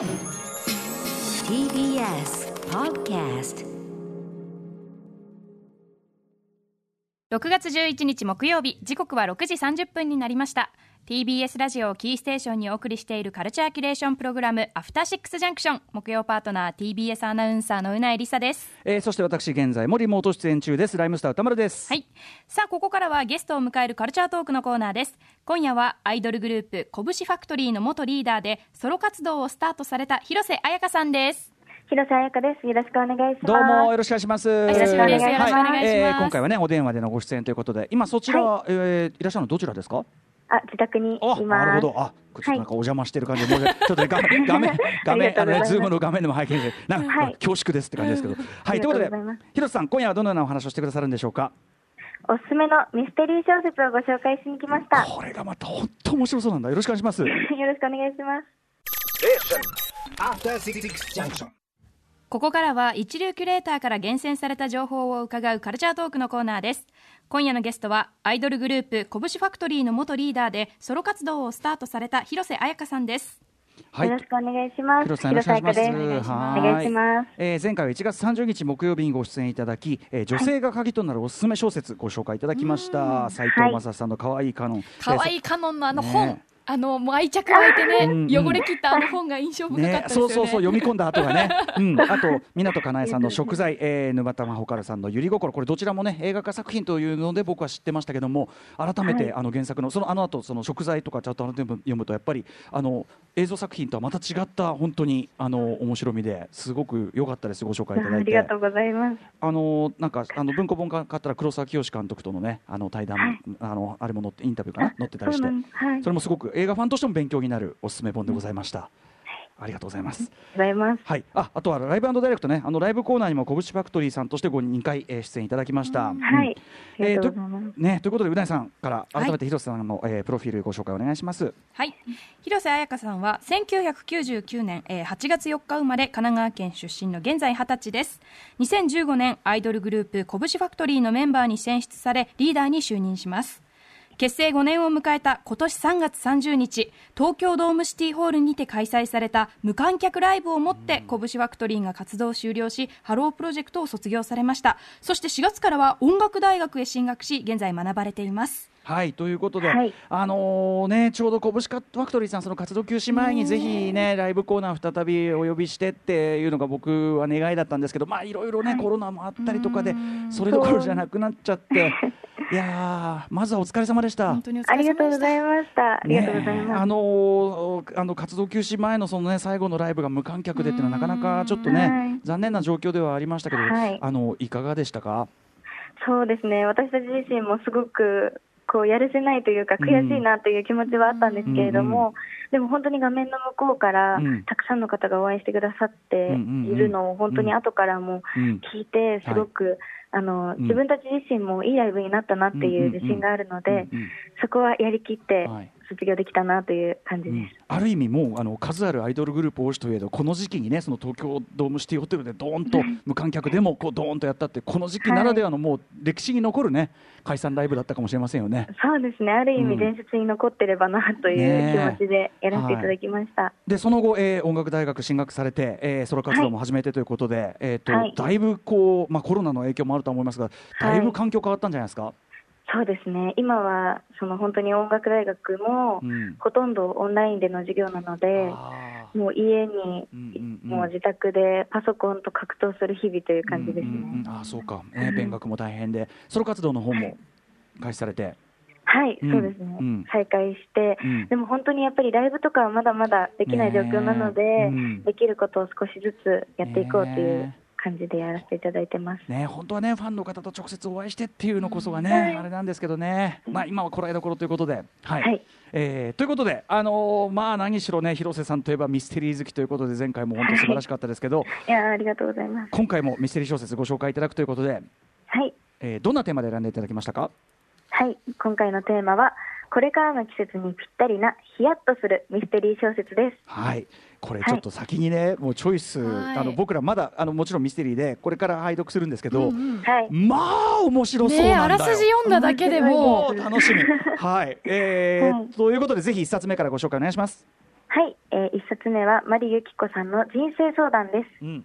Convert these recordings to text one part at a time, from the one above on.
TBS Podcast 6月11日木曜日時刻は6時30分になりました。TBS ラジオをキーステーションにお送りしているカルチャーキュレーションプログラムアフターシックスジャンクション木曜パートナー TBS アナウンサーのうなえりさです。えーそして私現在もリモート出演中です。ライムスター歌丸です。はい。さあここからはゲストを迎えるカルチャートークのコーナーです。今夜はアイドルグループこぶしファクトリーの元リーダーでソロ活動をスタートされた広瀬彩海さんです。広瀬彩海です。よろしくお願いします。どうもよろしくお願いします。よろしくお願いします。よろしくお願い今回はねお電話でのご出演ということで、今そちら、えーいらっしゃるのどちらですか？あ、自宅にいます。あ、なるほど。あ、ちょっとなんかお邪魔してる感じで、もう ちょっとね画面 画面画面あのねズームの画面でも拝見して、なんか、はい恐縮ですって感じですけど。はい、ありということで広瀬さん今夜はどのようなお話をしてくださるんでしょうか？おすすめのミステリー小説をご紹介しに来ました。これがまた本当面白そうなんだ。よろしくお願いします。よろしくお願いします。ここからは一流キュレーターから厳選された情報を伺うカルチャートークのコーナーです今夜のゲストはアイドルグループ拳ファクトリーの元リーダーでソロ活動をスタートされた広瀬彩香さんですはいよろしくお願いします。広瀬さんよろしくお願いします。彩香です。はお願いします。えー前回は1月30日木曜日にご出演いただき、えー女性が鍵となるおすすめ小説ご紹介いただきました。斉藤正さんの可愛いカノン。可愛いカノンのあの本、ねあのもう愛着湧いてね、うんうん。汚れ切ったあの本が印象深かったねで、すよね。そうそうそう読み込んだ後がね、うん、あと湊かなえさんの食材、えー、沼田真帆からさんのゆり心。これどちらもね映画化作品というので僕は知ってましたけども改めて、はい。あの原作のそのあの後その食材とかちゃんと改めて読むとやっぱりあの映像作品とはまた違った本当にあの面白みですごく良かったです。ご紹介いただいて。ありがとうございます。あのなんかあの文庫本が買ったら黒沢清監督とのねあの対談、はい。あのあれも載ってインタビューかな載ってたりして。それもすごく映画ファンとしても勉強になるおすすめ本でございました。ありがとうございます。ございます。はい、あ、あとはライブダイレクトね、あのライブコーナーにも拳ファクトリーさんとしてご2回、えー出演いただきました。はい。ありがと。ね、ということでうなえさんからはい改めて広瀬さんの、えープロフィールご紹介お願いします。はい広瀬彩香さんは1999年、えー8月4日生まれ神奈川県出身の現在20歳です2015年アイドルグループ拳ファクトリーのメンバーに選出されリーダーに就任します結成5年を迎えた今年3月30日東京ドームシティホールにて開催された無観客ライブをもってこぶしファクトリーが活動を終了しハロープロジェクトを卒業されました。そして4月からは音楽大学へ進学し現在学ばれています。はい、ということで、はい。あのね、ちょうどこぶしファクトリーさん、その活動休止前にぜひね、ライブコーナー再びお呼びしてっていうのが僕は願いだったんですけど、まあいろいろね、コロナもあったりとかで、それどころじゃなくなっちゃって、いやー、まずはお疲れ様でした。本当にお疲ありれ様でしたがとうございました。ありがとうございます。のーあの活動休止前のそのね最後のライブが無観客でっていうのはなかなかちょっとね、はい残念な状況ではありましたけど、はいあのいかがでしたか？そうですね。私たち自身もすごくこうやるせないというか悔しいなという気持ちはあったんですけれども、でも本当に画面の向こうからうんたくさんの方が応援してくださっているのを本当に後からもうん聞いてすごく、あのうん。自分たち自身もいいライブになったなっていう自信があるので、そこはやりきってはい卒業できたなという感じです。うんある意味もうあの数あるアイドルグループ多しといえどこの時期にねその東京ドームシティホテルでドーンと無観客でもこうドーンとやったってこの時期ならではのもう歴史に残るね解散ライブだったかもしれませんよね。そうですね、ある意うん味伝説に残ってればなという気持ちでやらせていただきました。でその後、えー音楽大学進学されて、えーソロ活動も始めてということで、えーとはいだいぶこう、まあ、コロナの影響もあると思いますがだいぶ環境変わったんじゃないですか？そうですね、今はその本当に音楽大学もうん。ほとんどオンラインでの授業なので、あもう家にうんうんうん。もう自宅でパソコンと格闘する日々という感じですね。うんうんうん。あーそうか、ね、勉学も大変でソロ活動の方も開始されて、はい、うん。そうですね、うん。再開して、うん。でも本当にやっぱりライブとかはまだまだできない状況なので、できることを少しずつやっていこうというね感じでやらせていただいてます。ね、本当はねファンの方と直接お会いしてっていうのこそがね、はい。あれなんですけどね、まあ、今はこらえどころということで。はい。はい。えーということで、あのーまあ、何しろね広瀬さんといえばミステリー好きということで前回も本当素晴らしかったですけど、いやありがとうございます。今回もミステリー小説ご紹介いただくということで、はい、えーどんなテーマで選んでいただきましたか？はい、今回のテーマはこれからの季節にぴったりなヒヤッとするミステリー小説です。はい。これちょっと先にね、もうチョイス、はい。あの僕らまだあのもちろんミステリーでこれから拝読するんですけど、はい、まあ面白そうなんだよ、ねえあらすじ読んだだけでも。もう楽しみ。はい、えーはい。ということでぜひ一冊目からご紹介お願いします。はい、えー、一冊目はマリユキコさんの人生相談です。うん。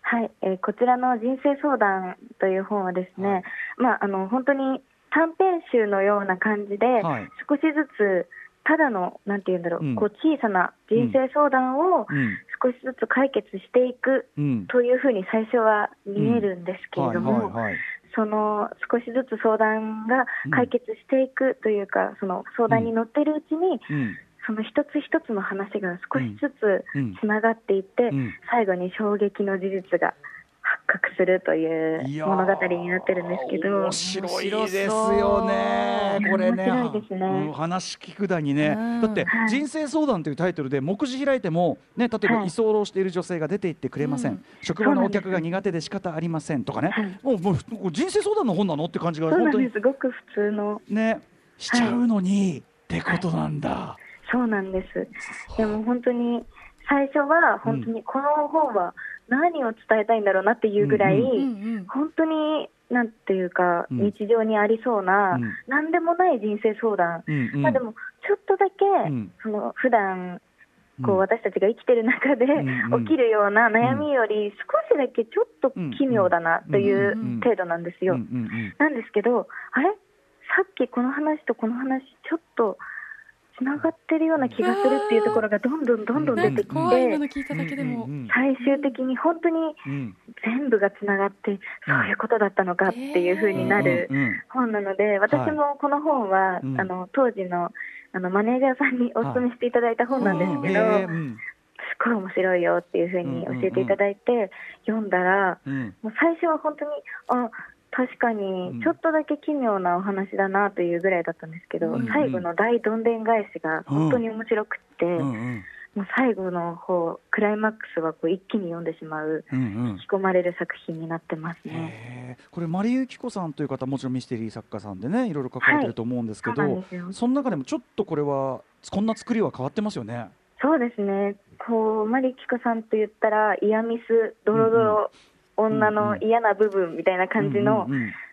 はい、えーこちらの人生相談という本はですね、はい。まああの本当に短編集のような感じで、はい。少しずつただのなんて言うんだろう、うん。こう小さな人生相談をうん。少しずつ解決していくうん。というふうに最初は見えるんですけれども、その少しずつ相談が解決していくというか、その相談に乗ってるうちに、うん。その一つ一つの話が少しずつうん。つながっていって、うん。最後に衝撃の事実が発覚するという物語になってるんですけど、面白いですよね。これね面白いですね。うん話聞くだにね。うん。だって「はい。人生相談」というタイトルで目次開いてもね例えばはい。居候している女性が出て行ってくれません、うん。職場のお客が苦手で仕方ありませんとかね、はい。もうもう人生相談の本なのって感じが本当に。ですごく普通の。ねしちゃうのに、ってことなんだ。そうなんです。でも本当に最初は本当にこの本は何を伝えたいんだろうなっていうぐらい、うんうんうん。本当になんていうか、うん。日常にありそうな、うん。何でもない人生相談、うんうん。まあ、でもちょっとだけ、ん。その普段こううん私たちが生きてる中で起きるような悩みより少しだけちょっと奇妙だなといううん程度なんですよ。なんですけど、あれ？さっきこの話とこの話ちょっとつながってるような気がするっていうところがどんどんどんどん出てきて、最終的に本当にうん。全部がつながってそういうことだったのかっていう風になる本なので、私もこの本は、うん。あの当時のあのマネージャーさんにお勧めしていただいた本なんですけど、すごい面白いよっていう風に教えていただいて、読んだら、うん。もう最初は本当に、あ確かにちょっとだけ奇妙なお話だなというぐらいだったんですけど、うん最後の大どんでん返しが本当に面白くって、うんうん。もう最後の方、クライマックスはこう一気に読んでしまう、うんうん。引き込まれる作品になってますね。これマリユキコさんという方もちろんミステリー作家さんでねいろいろ書かれてると思うんですけど、はいそその中でもちょっとこれはこんな作りは変わってますよね。そうですね、こうマリキコさんと言ったら、イヤミス、ドロドロ、女の嫌な部分みたいな感じの、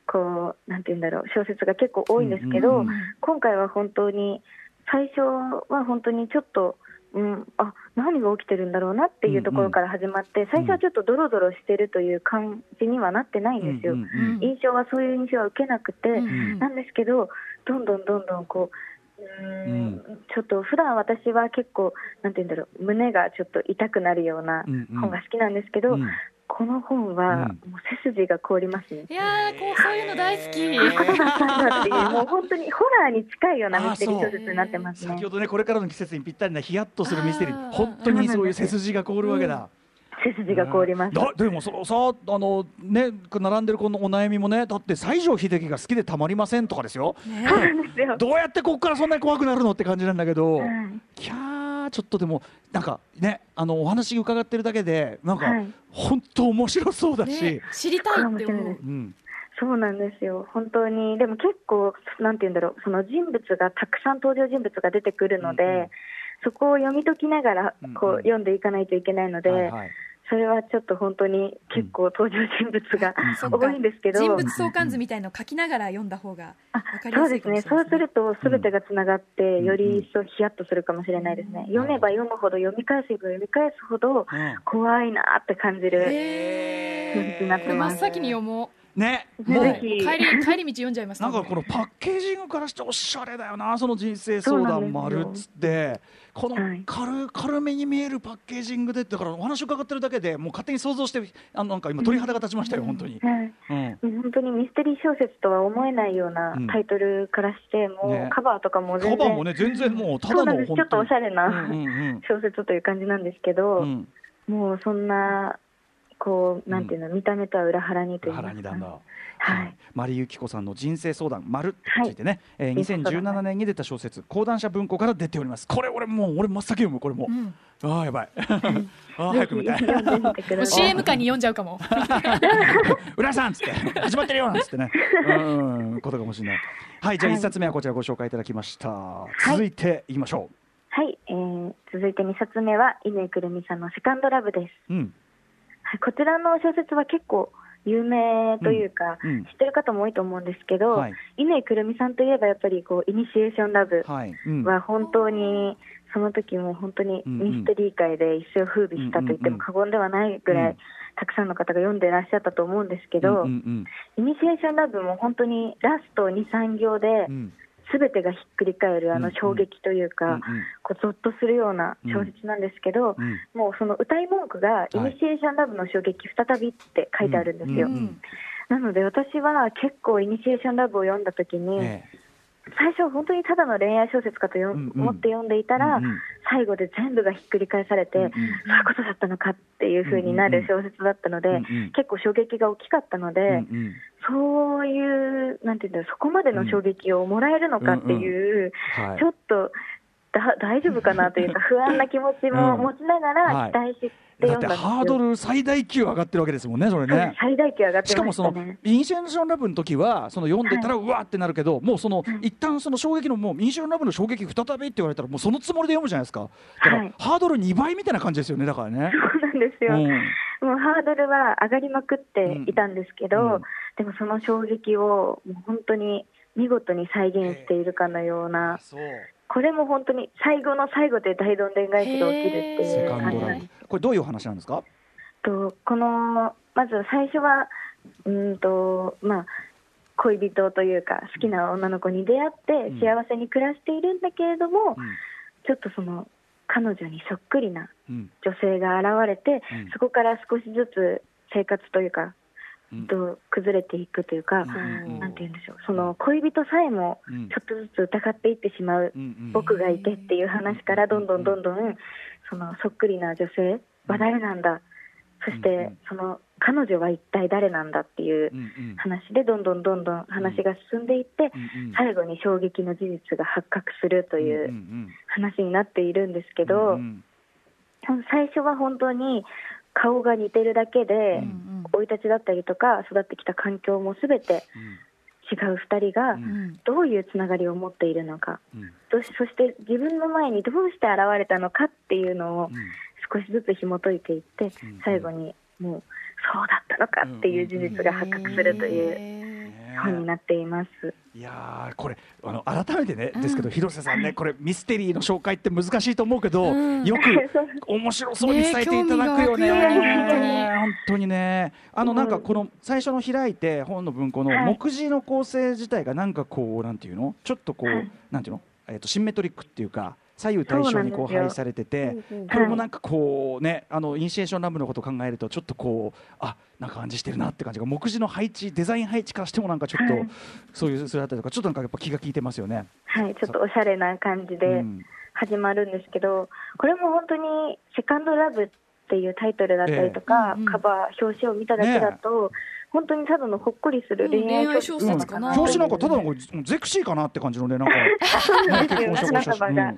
こうなんて言うんだろう、小説が結構多いんですけど、今回は本当に、最初は本当にちょっと、うん、あ何が起きてるんだろうなっていうところから始まって、最初はちょっとドロドロしてるという感じにはなってないんですよ。印象はそういう印象は受けなくて、うんなんですけど、どんどんどんどんこう、うーんうん。ちょっと普段私は結構、なんて言うんだろう、胸がちょっと痛くなるような本が好きなんですけど、うんこの本はうんもう背筋が凍りますね。いやーこうそういうの大好き、そうだったんだっていう、もう本当にホラーに近いようなミステリー小説になってますね先。ほどねこれからの季節にぴったりなヒヤッとするミステリあーー本当にそういう背筋が凍るわけだ。背筋が凍ります。だでもそのさあのね並んでるこのお悩みもねだって西城秀樹が好きでたまりませんとかですよ。ねそうなんですよ。どうやってここからそんなに怖くなるのって感じなんだけど、はいキャーちょっとでもなんかねあのお話伺ってるだけでなんか、はい。本当面白そうだし、ね知りたいって思う。うん。そうなんですよ、本当に、でも結構、なんて言うんだろう、その人物がたくさん登場人物が出てくるので、うんうんそこを読み解きながらうんうん。こう読んでいかないといけないので、はいはいそれはちょっと本当に結構登場人物がそっか。多いんですけど、人物相関図みたいのを書きながら読んだ方があ分かりそうですね、やすいかもしれないそうするとすべてがつながって、ん。より一層ヒヤッとするかもしれないですね、読めば読むほど、読み返せば読み返すほど、うん。怖いなって感じる、へ小説になってこれ真ます。っ先に読もね。うもう。帰り帰り道読んじゃいますなんかこのパッケージングからしておしゃれだよなその人生相談もあるっつって。このはい。軽軽めに見えるパッケージングでだからお話伺ってるだけでもう勝手に想像してあのなんか今鳥肌が立ちましたよ、本当に。はい。うん。本当にミステリー小説とは思えないようなうん。タイトルからして、もね。うカバーとかもカ全然、バーもね全然もうただの本ちょっとおしゃれなうんうん小説という感じなんですけど、うんうん。もうそんな、こう、なんていうの、見た目とは裏腹にというか。腹にだんだ。はい、マリユキコさんの人生相談丸ってついてね、えー人生相談2017年に出た小説講談社文庫から出ております。これ俺もう俺真っ先読むこれも、うん。ああやばい。ああ早く見たい。CM 感に読んじゃうかも。浦さんっつって。始まってるよなんつってね。うんことかもしれない。はいじゃあはい。一冊目はこちらご紹介いただきました、い。続いていきましょはい、えー続いて2冊目は、乾くるみさんのセカンドラブです。ううん。はい、こちらの小説は結構有名というか、うんうん。知ってる方も多いと思うんですけど、はい。乾くるみさんといえばやっぱりこうイニシエーションラブは本当にその時も本当にミステリー界で一世を風靡したと言っても過言ではないぐらうん。いたくさんの方が読んでらっしゃったと思うんですけど、イニシエーションラブも本当にラスト2、3行で全てがひっくり返るあの衝撃といううんか、こうゾッとするような小説なんですけど、うん。もうその歌い文句が、いイニシエーションラブの衝撃再びって書いてあるんですよ。なので私は結構イニシエーションラブを読んだ時に、え最初本当にただの恋愛小説かと思って読んでいたら、最後で全部がひっくり返されて、そういうことだったのかっていう風になる小説だったので、結構衝撃が大きかったので、そういう、なんていうんだろう、そこまでの衝撃をもらえるのかっていう、はいちょっとだ大丈夫かなというか、不安な気持ちも持ちながはいら期待してだって読んだんですよ。ハードル最大級上がってるわけですもんねそれね。最大級上がってしかもその。イニシエーションラブの時はその読んでたらうわーってなるけど、もうその一旦その衝撃のもうイニシエーションラブの衝撃再びって言われたらもうそのつもりで読むじゃないですかだから、はいハードル2倍みたいな感じですよねだからね。そうなんですよ。うんもうハードルは上がりまくっていたんですけど、うん。うんでもその衝撃をもう本当に見事に再現しているかのような、これも本当に最後の最後で大どんでん返しが起きるってセいう感じなんです。これどういうお話なんですか？とこのまず最初はうーんとまあ恋人というか好きな女の子に出会ってうん。幸せに暮らしているんだけれども、うん。ちょっとその彼女にそっくりなうん。女性が現れて、うん。そこから少しずつ生活というか、うん。と崩れていくというか、うん。うん。なんて言うんでしょう。その恋人さえもうん。ちょっとずつ疑っていってしまう僕がいてっていう話からどんどんどんどんそのそっくりな女性は誰なんだそしてんその彼女は一体誰なんだっていう話でどんどんどんどん話が進んでいって最後に衝撃の事実が発覚するといんううん。話になっているんですけうんどうん。最初は本当に顔が似てるだけでうん生い立ちだったりとか育ってきた環境も全て違う2人がうん。どういうつながりを持っているのか。そして自分の前にどうして現れたのかっていうのをうん少しずつ紐解いていってうん。最後にもうそうだったのかっていう事実が発覚するという本になっています。いやーこれあの改めてね、ですけど広瀬さんねこれミステリーの紹介って難しいと思うけど、うん。よく 面白そうに伝えていただくよね。本当に。ね。あのうんなん。かこの最初の開いて本の文庫のはい。目次の構成自体がなんかこうなんていうの？ちょっとこう、はい。なんていうの？えっ、とシンメトリックっていうか左右対称にこう配されてて、これもなんかこうねあのイニシエーションラブのことを考えるとちょっとこうあなんか感じしてるなって感じが目次の配置デザイン配置からしてもなんかちょっと、はい。そういうそれだったりとかちょっとなんかやっぱ気が利いてますよね。はい、ちょっとおしゃれな感じでうん。始まるんですけど、これも本当に「セカンドラブ」っていうタイトルだったりとか、ええ。うんうん。カバー表紙を見ただけだと、本当にただのほっこりする恋愛小説かなうん。表紙なんかただのこれゼクシーかなって感じのねなんか。そうなんですよ、花束がうん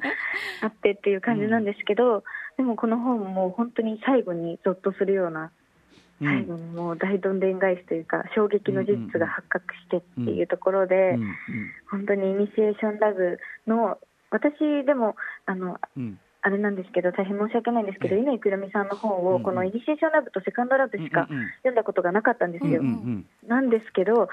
あってっていう感じなんですけど、でもこの本も本当に最後にゾッとするような、うん。最後にもう大どんでん返しというか、衝撃の事実が発覚してっていうところで、うん本当にイニシエーションラブの、私でも、あの、うんうんあれなんですけど、大変申し訳ないんですけど、ええ。乾くるみさんの本を、このイニシエーションラブとセカンドラブしか読んだことがなかったんですよ。なんですけど、あ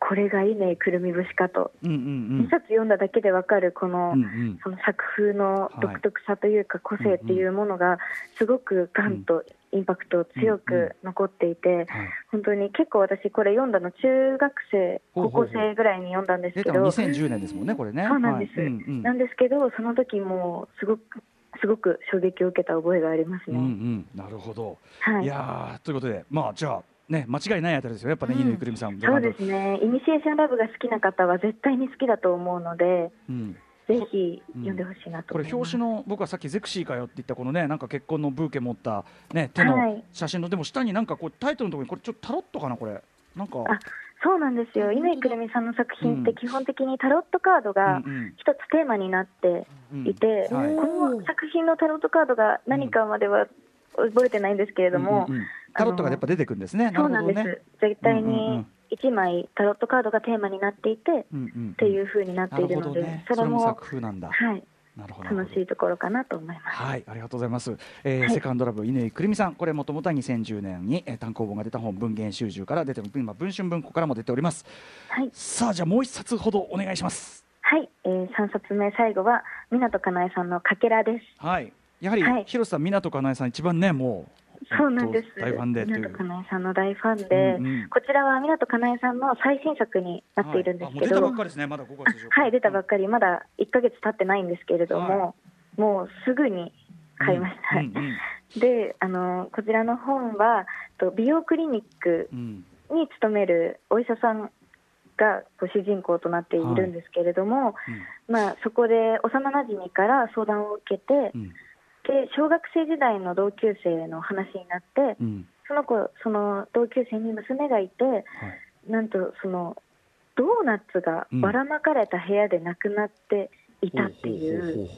これが乾くるみ節かと、うんうんうん。2冊読んだだけでわかる、この、うんうん。その作風の独特さというか、個性っていうものが、すごくガンとインパクト強く残っていて、はい。本当に結構私、これ読んだの、中学生、高ほうほうほう。校生ぐらいに読んだんですけど。出たの、2010年ですもんねこれね。そうなんです、はい。うんうん。なんですけど、その時もすごく、すごく衝撃を受けた覚えがありますうんうね。ん。なるほど。はい。いやーということでまあじゃあね間違いないあたりですよやっぱねうん。乾くるみさん。そうですね、イニシエーションラブが好きな方は絶対に好きだと思うので、うん。ぜひ読んでほしいなとこれ思います。表紙の僕はさっきゼクシーかよって言ったこのねなんか結婚のブーケ持ったね手はのい。写真のでも下になんかこうタイトルのところにこれちょっとタロットかなこれ。なんか。あそうなんですよ、乾くるみさんの作品ってうん。基本的にタロットカードがうんうん。一つテーマになっていて、うん。はい。この作品のタロットカードが何かまでは覚えてないんですけれども、うんうんうんタロットがやっぱ出てくるんですね。そうなんです、ね絶対にん1枚タロットカードがテーマになっていて、うんうんうんっていう風になっているので、ねそれも作風なんだ。はい、なるほど。楽しいところかなと思います。はい、ありがとうございます。えーはいセカンドラブ乾くるみさん、これもともとは2010年に、えー単行本が出た本文芸集中から出てる今文春文庫からも出ております。はい、さあじゃあもう一冊ほどお願いします。はい、えー、3冊目最後は湊かなえさんのかけらです。はいやはり、はい。広瀬さん湊かなえさん一番ねもうそうなんです。大ファンで湊かなえさんの大ファンで、うんうん。こちらは湊かなえさんの最新作になっているんですけど、はい。出たばっかりですねまだ5月はい、出たばっかり、まだ1ヶ月経ってないんですけれども、はもうすぐに買いました。うんうん で、あのこちらの本は、と美容クリニックうん。に勤めるお医者さんが主人公となっているんですけれども、まあ、そこで幼なじみから相談を受けて、うんで小学生時代の同級生の話になって、うん。その子、その同級生に娘がいて、はい。なんとそのドーナツがばらまかれた部屋で亡くなっていたっていう、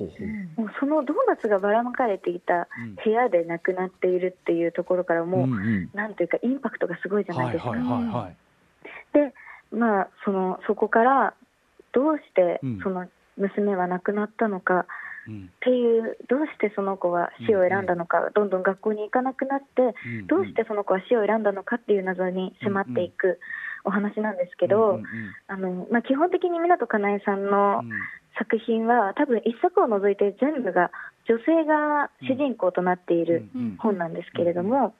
もうそのドーナツがばらまかれていた部屋で亡くなっているっていうところからもう、んん。なんというか、インパクトがすごいじゃないですか。で、まあ、そのそこからどうしてうん。その娘は亡くなったのかうんっていう、どうしてその子は死を選んだのか、どんどん学校に行かなくなって、うん。どうしてその子は死を選んだのかっていう謎に迫っていくお話なんですけど、あのまあ、基本的に湊かなえさんのうん作品は、多分一作を除いて全部が女性が主人公となっている本なんですけれども、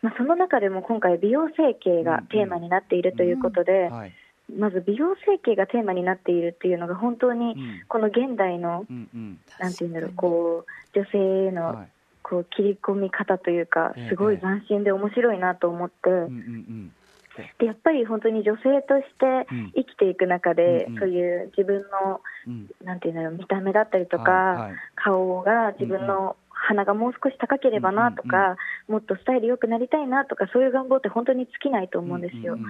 まあ、その中でも今回、美容整形がテーマになっているということで、はいまず美容整形がテーマになっているっていうのが、本当にうん。この現代の、うんうん。なんていうんだろう、こう女性へはのい。こう切り込み方というかええ、すごい斬新で面白いなと思って。うんうんでやっぱり本当に女性としてうん。生きていく中で、うんうん。そういう自分のうん。うんなんていうんだろう見た目だったりとか、はいはい。顔が自分の鼻がもう少し高ければなとか、もっとスタイル良くなりたいなとかそういう願望って本当に尽きないと思うんですよ。うんうん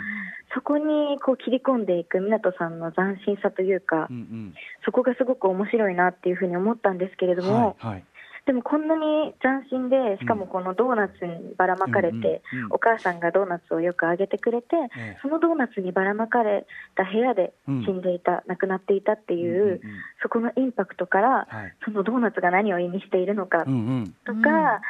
そこにこう切り込んでいく湊さんの斬新さというか、うんそこがすごく面白いなっていうふうに思ったんですけれどうんも、はいはいでもこんなに斬新で、しかもこのドーナツにばらまかれて、うんうんうんお母さんがドーナツをよくあげてくれて、ええ。そのドーナツにばらまかれた部屋でうん。死んでいた、亡くなっていたっていう、うんうんうん。そこのインパクトから、はい。そのドーナツが何を意味しているのかうんうん。とか、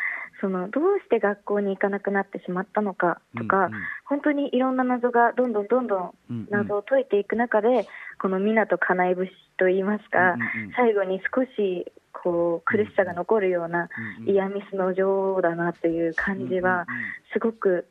そのどうして学校に行かなくなってしまったのかとか、うんうん。本当にいろんな謎がどんどんどんどうんうんん謎を解いていく中で、この湊かなえ節といいますか、うんうんうん。最後に少しこう苦しさが残るようなうんうん。イヤミスの女王だなという感じは、すごく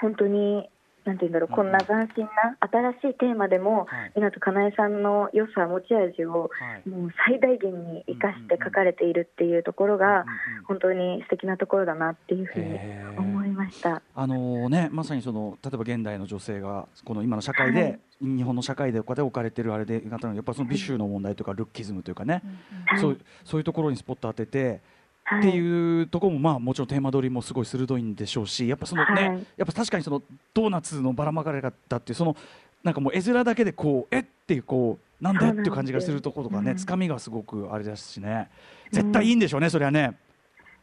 本当に、なんていうんだろう、うん。こんな斬新な新しいテーマでも、はい。湊かなえさんの良さ、持ち味をはい。もう最大限に生かして書かれているっていうところが、本当に素敵なところだなっていうふうに思いました。あのね、まさにその例えば現代の女性がこの今の社会で、はい日本の社会でこうやって置かれてるあれでやっぱその美醜の問題とかルッキズムというかね、はいそうそういうところにスポット当てて、はいってい。うところもまあもちろんテーマ取りもすごい鋭いんでしょうしやっぱそのね、はい。やっぱ確かにそのドーナツのばらまかれ方っていうそのなんかもう絵面だけでこうえっていうこうなんでっていう感じがするところとかね、うん。つかみがすごくあれですしね。絶対いいんでしょうね、それはね。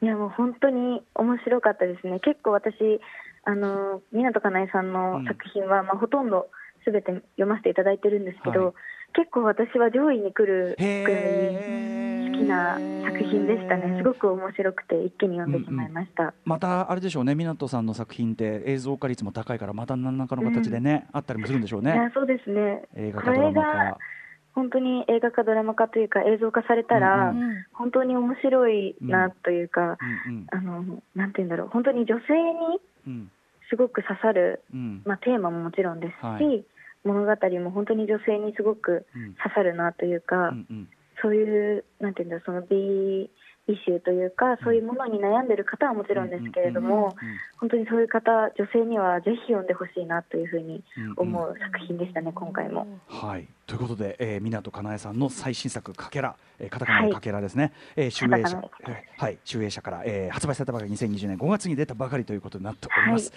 いやもう本当に面白かったですね、結構私、あの湊かなえさんの作品は、まあ、ほとんどすべて読ませていただいてるんですけど、はい結構私は上位に来るぐらい好きな作品でしたね、すごく面白くて、一気に読んでしまいました。またあれでしょうね。湊さんの作品って映像化率も高いからまた何らかの形でね、あったりもするんでしょういやねそうですね。映画化ドラマこれが化本当に映画化、ドラマ化というか、映像化されたら、うんうん。本当に面白いなというか、うんあのなんていうんだろう、本当に女性にうんうん。すごく刺さる、うん。まあ、テーマももちろんですし、はい物語も本当に女性にすごくうん。刺さるなというか、うんうん。そういう、なんていうんだその美イシューというか、そういうものに悩んでる方はもちろんですけれども、本当にそういう方、女性にはぜひ読んでほしいなというふうに思う作品でしたね、今回も。はい。ということで、えー、湊かなえさんの最新作「かけら」えー、カタカナのかけらですね、えー、集英社えーはい。集英社から、えー、発売されたばかり2020年5月に出たばかりということになっております。い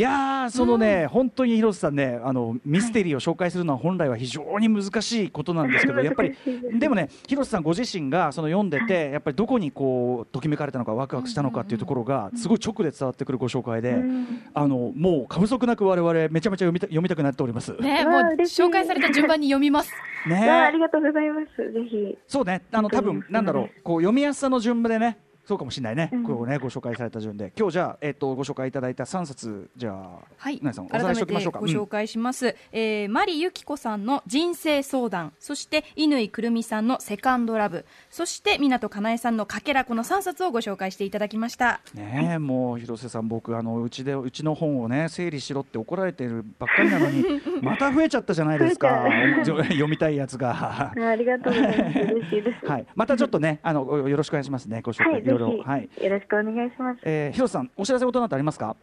やーそのね、本当に広瀬さんねあのミステリーを紹介するのは本来は非常に難しいことなんですけど、やっぱり でもね広瀬さんご自身がその読んでてやっぱりどこにこうときめかれたのかワクワクしたのかっていうところがすごい直で伝わってくるご紹介で、うんあのもう過不足なく我々めちゃめちゃ読みた読みたくなっております。ねもう紹介された順番に読みます。ねわあありがとうございます。ぜひ。そうね、あの多分なんだろう、こう読みやすさの順番でね、そうかもしれないね、うん。これをねご紹介された順で。今日じゃあ、えっとご紹介いただいた3冊じゃあはい、なさんおさらいしておきましょうか。ご紹介します、えーマリユキコさんの人生相談。そして乾くるみさんのセカンドラブ。そして湊かなえさんのかけらこの3冊をご紹介していただきました。うんねえもう広瀬さん僕あのうちでうちの本をね整理しろって怒られてるばっかりなのに また増えちゃったじゃないですか。増読みたいやつが。ありがとうございます。嬉しいです。はい、またちょっとね、あの、およろしくお願いしますね、ご紹介、はい、いろいろ、ぜはい、ひよろしくお願いします。えー、広瀬さん、お知らせことなどありますか？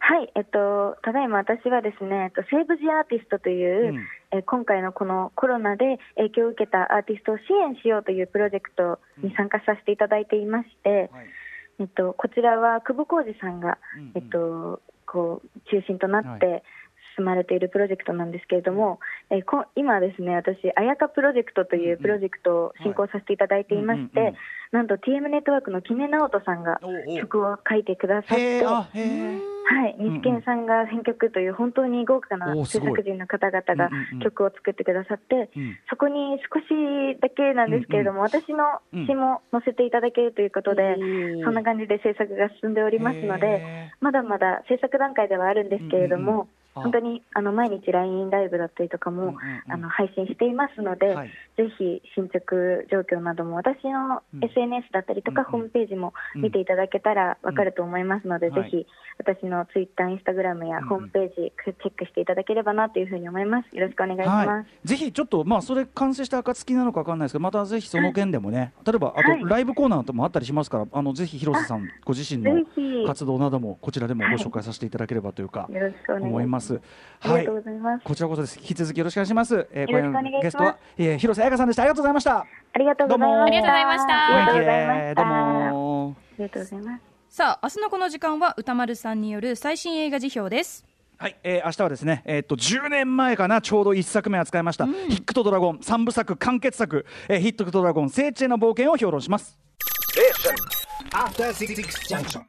はい、えっと、ただいま私はですね、えっと、セーブ・ジ・アーティストという、うん。えー今回のこのコロナで影響を受けたアーティストを支援しようというプロジェクトに参加させていただいていまして、はい、えっと、こちらは久保浩二さんが、うんうん。えっと、こう中心となっはて進まれているプロジェクトなんですけれども、えーこ今ですね、私、あやかプロジェクトというプロジェクトを進行させていただいていまして、なんと TM ネットワークの木根直人さんが曲を書いてくださって。はい、日健さんが選曲という本当に豪華な制作陣の方々が曲を作ってくださって、うん。そこに少しだけなんですけれども、私の詩も載せていただけるということで、そんな感じで制作が進んでおりますのでへ、まだまだ制作段階ではあるんですけれども、うんうん本当にあの毎日 LINE ライブだったりとかも、うんうんうん。あの配信していますので、はい。ぜひ進捗状況なども私のうん。SNS だったりとか、うんうんホームページも見ていただけたら分かると思いますので、うんぜひ私のツイッター、インスタグラムやホームページチェックしていただければなというふうに思います。よろしくお願いします。はい、ぜひちょっとまあそれ完成した暁なのかわかんないですけどまたぜひその件でもね例えばあはい。とライブコーナーともあったりしますからあのぜひ広瀬さんご自身の活動などもこちらでもご紹介させていただければというかよろしくお願いします。思います。ありがとうございます。こちらこそです。引き続きよろしくお願いします。えー、よろしくお願いします今夜のゲストは、えー、広瀬彩香さんでした。ありがとうございました。ありがとうございました。どうもありがとうございましたありがとうございま元気でどうした。も。ありがとうございます。さあ明日のこの時間は歌丸さんによる最新映画辞表ですはい、えー、明日はですね、えーっと10年前かなちょうど1作目扱いました、ヒックとドラゴン3部作完結作、えー、ヒットとドラゴン聖地への冒険を評論します。After Six Junction.